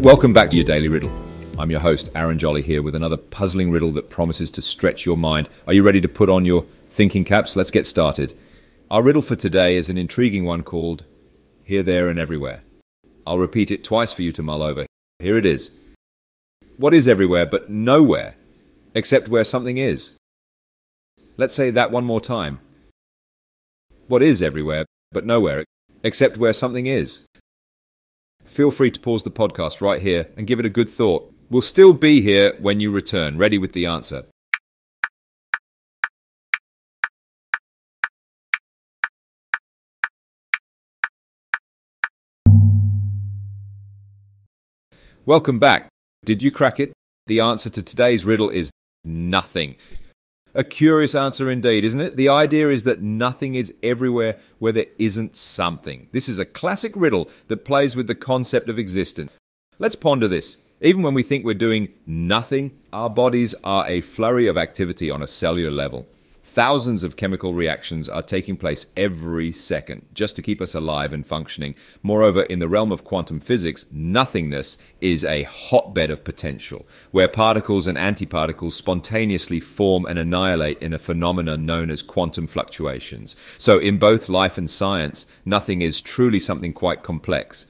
Welcome back to your Daily Riddle. I'm your host, Aaron Jolly, here with another puzzling riddle that promises to stretch your mind. Are you ready to put on your thinking caps? Let's get started. Our riddle for today is an intriguing one called Here, There, and Everywhere. I'll repeat it twice for you to mull over. Here it is. What is everywhere but nowhere, except where something is? Let's say that one more time. What is everywhere but nowhere, except where something is? Feel free to pause the podcast right here and give it a good thought. We'll still be here when you return, ready with the answer. Welcome back. Did you crack it? The answer to today's riddle is nothing. A curious answer indeed, isn't it? The idea is that nothing is everywhere where there isn't something. This is a classic riddle that plays with the concept of existence. Let's ponder this. Even when we think we're doing nothing, our bodies are a flurry of activity on a cellular level. Thousands of chemical reactions are taking place every second just to keep us alive and functioning. Moreover, in the realm of quantum physics, nothingness is a hotbed of potential, where particles and antiparticles spontaneously form and annihilate in a phenomenon known as quantum fluctuations. So, in both life and science, nothing is truly something quite complex.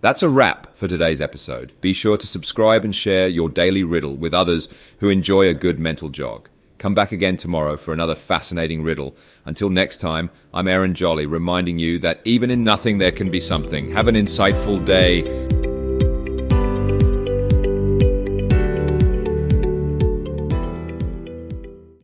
That's a wrap for today's episode. Be sure to subscribe and share your daily riddle with others who enjoy a good mental jog. Come back again tomorrow for another fascinating riddle. Until next time, I'm Aaron Jolly, reminding you that even in nothing there can be something. Have an insightful day.